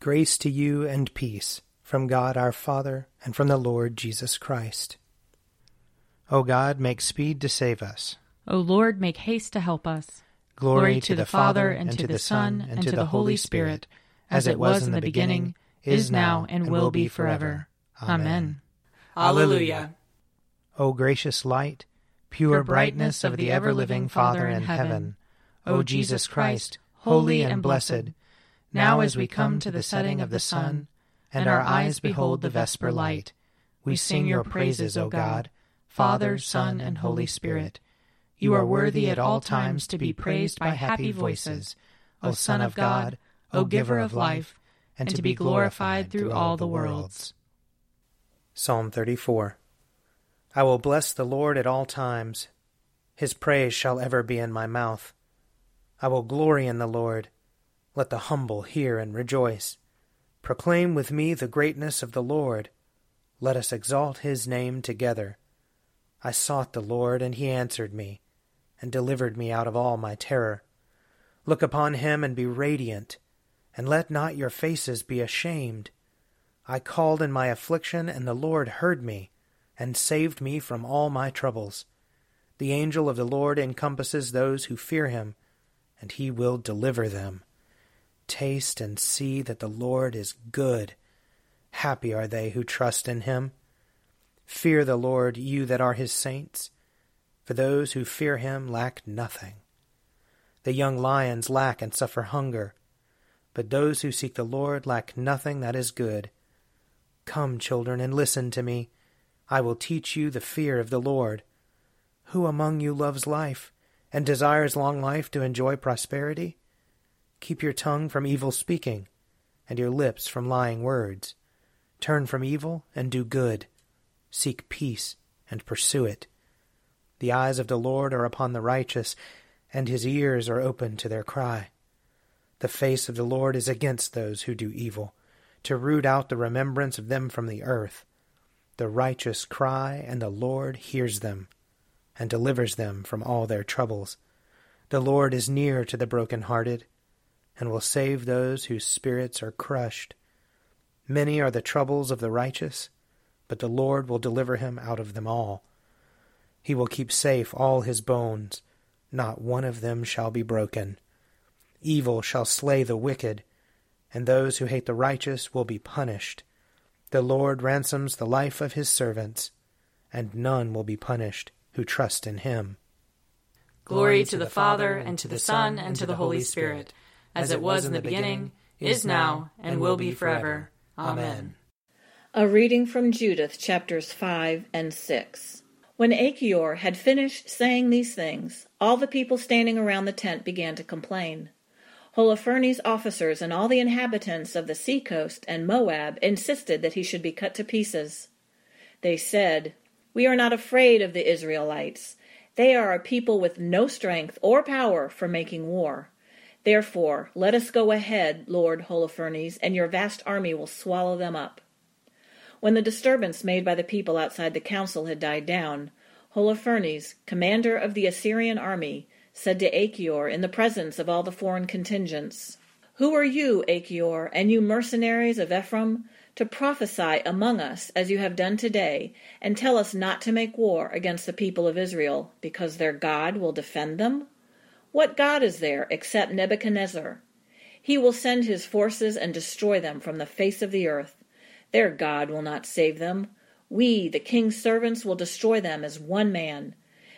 Grace to you and peace from God our Father and from the Lord Jesus Christ. O God, make speed to save us. O Lord, make haste to help us. Glory, Glory to, to the, the Father, and to the Son, and to the Holy Spirit, as it was in the beginning, is now, and will be forever. Amen. Alleluia. O gracious light, pure brightness of the ever living Father in heaven, O Jesus Christ, holy and blessed, now, as we come to the setting of the sun, and our eyes behold the vesper light, we sing your praises, O God, Father, Son, and Holy Spirit. You are worthy at all times to be praised by happy voices, O Son of God, O Giver of life, and to be glorified through all the worlds. Psalm 34 I will bless the Lord at all times. His praise shall ever be in my mouth. I will glory in the Lord. Let the humble hear and rejoice. Proclaim with me the greatness of the Lord. Let us exalt his name together. I sought the Lord, and he answered me, and delivered me out of all my terror. Look upon him and be radiant, and let not your faces be ashamed. I called in my affliction, and the Lord heard me, and saved me from all my troubles. The angel of the Lord encompasses those who fear him, and he will deliver them. Taste and see that the Lord is good. Happy are they who trust in him. Fear the Lord, you that are his saints, for those who fear him lack nothing. The young lions lack and suffer hunger, but those who seek the Lord lack nothing that is good. Come, children, and listen to me. I will teach you the fear of the Lord. Who among you loves life, and desires long life to enjoy prosperity? Keep your tongue from evil speaking, and your lips from lying words. Turn from evil and do good. Seek peace and pursue it. The eyes of the Lord are upon the righteous, and his ears are open to their cry. The face of the Lord is against those who do evil, to root out the remembrance of them from the earth. The righteous cry, and the Lord hears them, and delivers them from all their troubles. The Lord is near to the broken-hearted and will save those whose spirits are crushed. Many are the troubles of the righteous, but the Lord will deliver him out of them all. He will keep safe all his bones, not one of them shall be broken. Evil shall slay the wicked, and those who hate the righteous will be punished. The Lord ransoms the life of his servants, and none will be punished who trust in him. Glory to the Father, and to the Son, and to the Holy Spirit as it was in the beginning, is now, and will be forever. Amen. A reading from Judith, chapters 5 and 6. When Achior had finished saying these things, all the people standing around the tent began to complain. Holofernes' officers and all the inhabitants of the seacoast and Moab insisted that he should be cut to pieces. They said, We are not afraid of the Israelites. They are a people with no strength or power for making war. Therefore, let us go ahead, Lord Holofernes, and your vast army will swallow them up. When the disturbance made by the people outside the council had died down, Holofernes, commander of the Assyrian army, said to Achior in the presence of all the foreign contingents, Who are you, Achior, and you mercenaries of Ephraim, to prophesy among us as you have done today, and tell us not to make war against the people of Israel, because their God will defend them? What God is there except Nebuchadnezzar? He will send his forces and destroy them from the face of the earth. Their God will not save them. We, the king's servants, will destroy them as one man.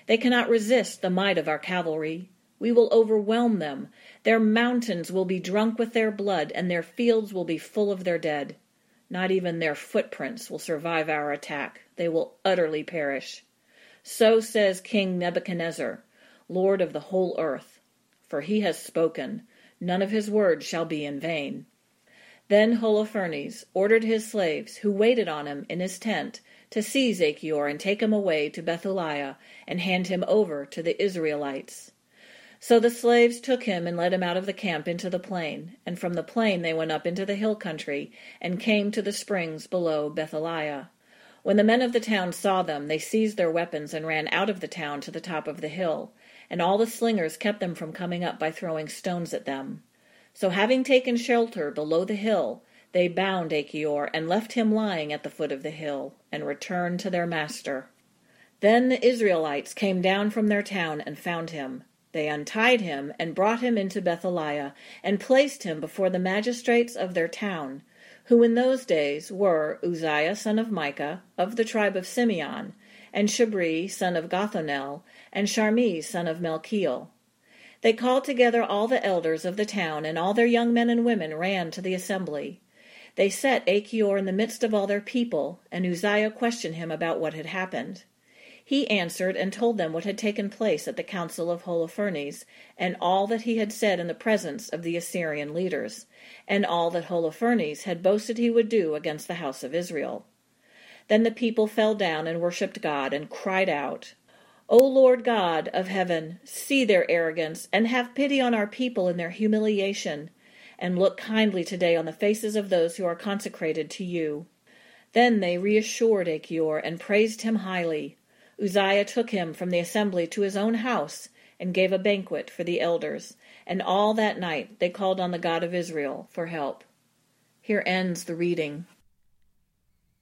They cannot resist the might of our cavalry. We will overwhelm them. Their mountains will be drunk with their blood, and their fields will be full of their dead. Not even their footprints will survive our attack. They will utterly perish. So says King Nebuchadnezzar. Lord of the whole earth. For he has spoken, none of his words shall be in vain. Then Holofernes ordered his slaves, who waited on him in his tent, to seize Achior and take him away to Bethulia and hand him over to the Israelites. So the slaves took him and led him out of the camp into the plain, and from the plain they went up into the hill country and came to the springs below Bethulia. When the men of the town saw them, they seized their weapons and ran out of the town to the top of the hill and all the slingers kept them from coming up by throwing stones at them. So having taken shelter below the hill, They bound Achior and left him lying at the foot of the hill, and returned to their master. Then the Israelites came down from their town and found him. They untied him and brought him into Bethulia, and placed him before the magistrates of their town, who in those days were Uzziah son of Micah, of the tribe of Simeon, and Shibri son of Gothoniel, and Sharmi son of Melchiel. They called together all the elders of the town, and all their young men and women ran to the assembly. They set Achior in the midst of all their people, and Uzziah questioned him about what had happened. He answered and told them what had taken place at the council of Holofernes, and all that he had said in the presence of the Assyrian leaders, and all that Holofernes had boasted he would do against the house of Israel. Then the people fell down and worshipped God, and cried out, O Lord God of heaven, see their arrogance, and have pity on our people in their humiliation and look kindly today on the faces of those who are consecrated to you. Then they reassured Achior and praised him highly. Uzziah took him from the assembly to his own house and gave a banquet for the elders, and all that night they called on the God of Israel for help. Here ends the reading.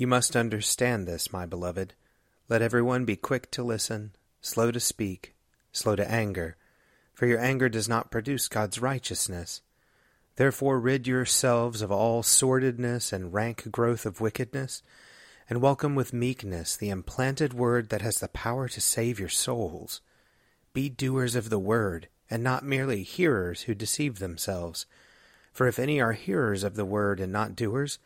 You must understand this, my beloved. Let everyone be quick to listen, slow to speak, slow to anger, for your anger does not produce God's righteousness. Therefore rid yourselves of all sordidness and rank growth of wickedness, and welcome with meekness the implanted word that has the power to save your souls. Be doers of the word, and not merely hearers who deceive themselves. For if any are hearers of the word and not doers,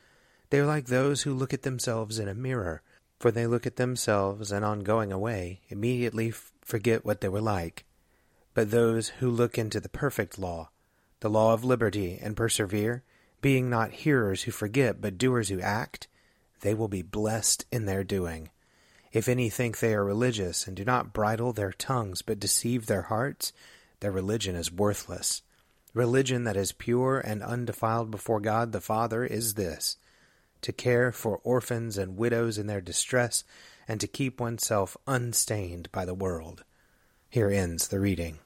they are like those who look at themselves in a mirror. For they look at themselves, and on going away, immediately forget what they were like. But those who look into the perfect law, the law of liberty, and persevere, being not hearers who forget, but doers who act, they will be blessed in their doing. If any think they are religious, and do not bridle their tongues, but deceive their hearts, their religion is worthless. Religion that is pure and undefiled before God the Father is this to care for orphans and widows in their distress, and to keep oneself unstained by the world. Here ends the reading.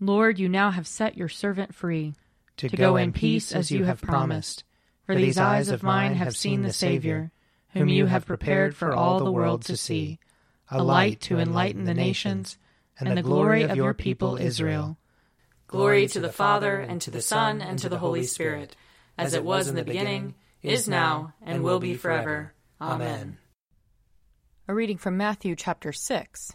Lord, you now have set your servant free to, to go in peace as you have promised. For these eyes of mine have seen the Savior, whom you have prepared for all the world to see, a light to enlighten the nations, and the glory of your people Israel. Glory to the Father, and to the Son, and to the Holy Spirit, as it was in the beginning, is now, and will be forever. Amen. A reading from Matthew chapter 6.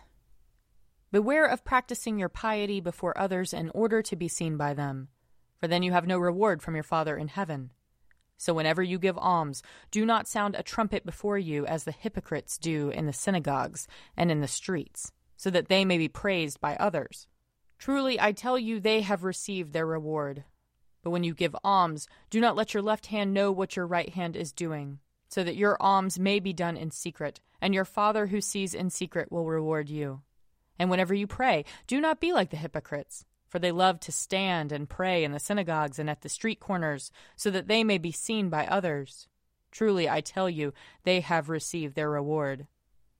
Beware of practicing your piety before others in order to be seen by them, for then you have no reward from your Father in heaven. So whenever you give alms, do not sound a trumpet before you as the hypocrites do in the synagogues and in the streets, so that they may be praised by others. Truly, I tell you, they have received their reward. But when you give alms, do not let your left hand know what your right hand is doing, so that your alms may be done in secret, and your Father who sees in secret will reward you. And whenever you pray, do not be like the hypocrites, for they love to stand and pray in the synagogues and at the street corners, so that they may be seen by others. Truly, I tell you, they have received their reward.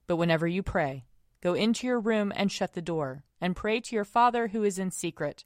But whenever you pray, go into your room and shut the door, and pray to your Father who is in secret,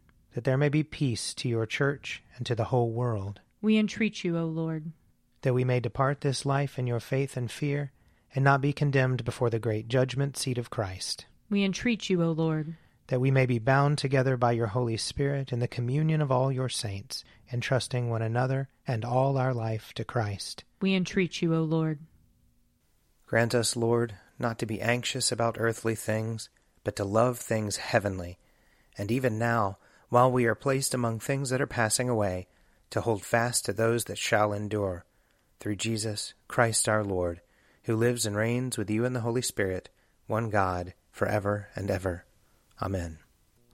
That there may be peace to your church and to the whole world. We entreat you, O Lord. That we may depart this life in your faith and fear, and not be condemned before the great judgment seat of Christ. We entreat you, O Lord that we may be bound together by your Holy Spirit in the communion of all your saints, entrusting one another and all our life to Christ. We entreat you, O Lord. Grant us, Lord, not to be anxious about earthly things, but to love things heavenly, and even now, while we are placed among things that are passing away, to hold fast to those that shall endure, through Jesus Christ our Lord, who lives and reigns with you in the Holy Spirit, one God, for ever and ever. Amen.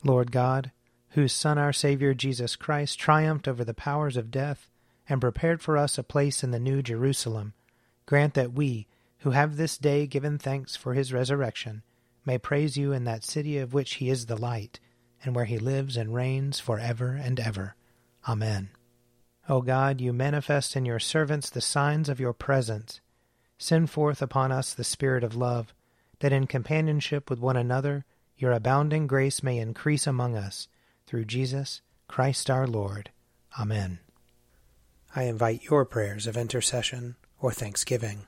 Lord God, whose Son, our Savior Jesus Christ, triumphed over the powers of death and prepared for us a place in the New Jerusalem, grant that we, who have this day given thanks for his resurrection, may praise you in that city of which he is the light, and where he lives and reigns for ever and ever. Amen. O God, you manifest in your servants the signs of your presence. Send forth upon us the Spirit of love, that in companionship with one another your abounding grace may increase among us, through Jesus Christ our Lord. Amen. I invite your prayers of intercession or thanksgiving.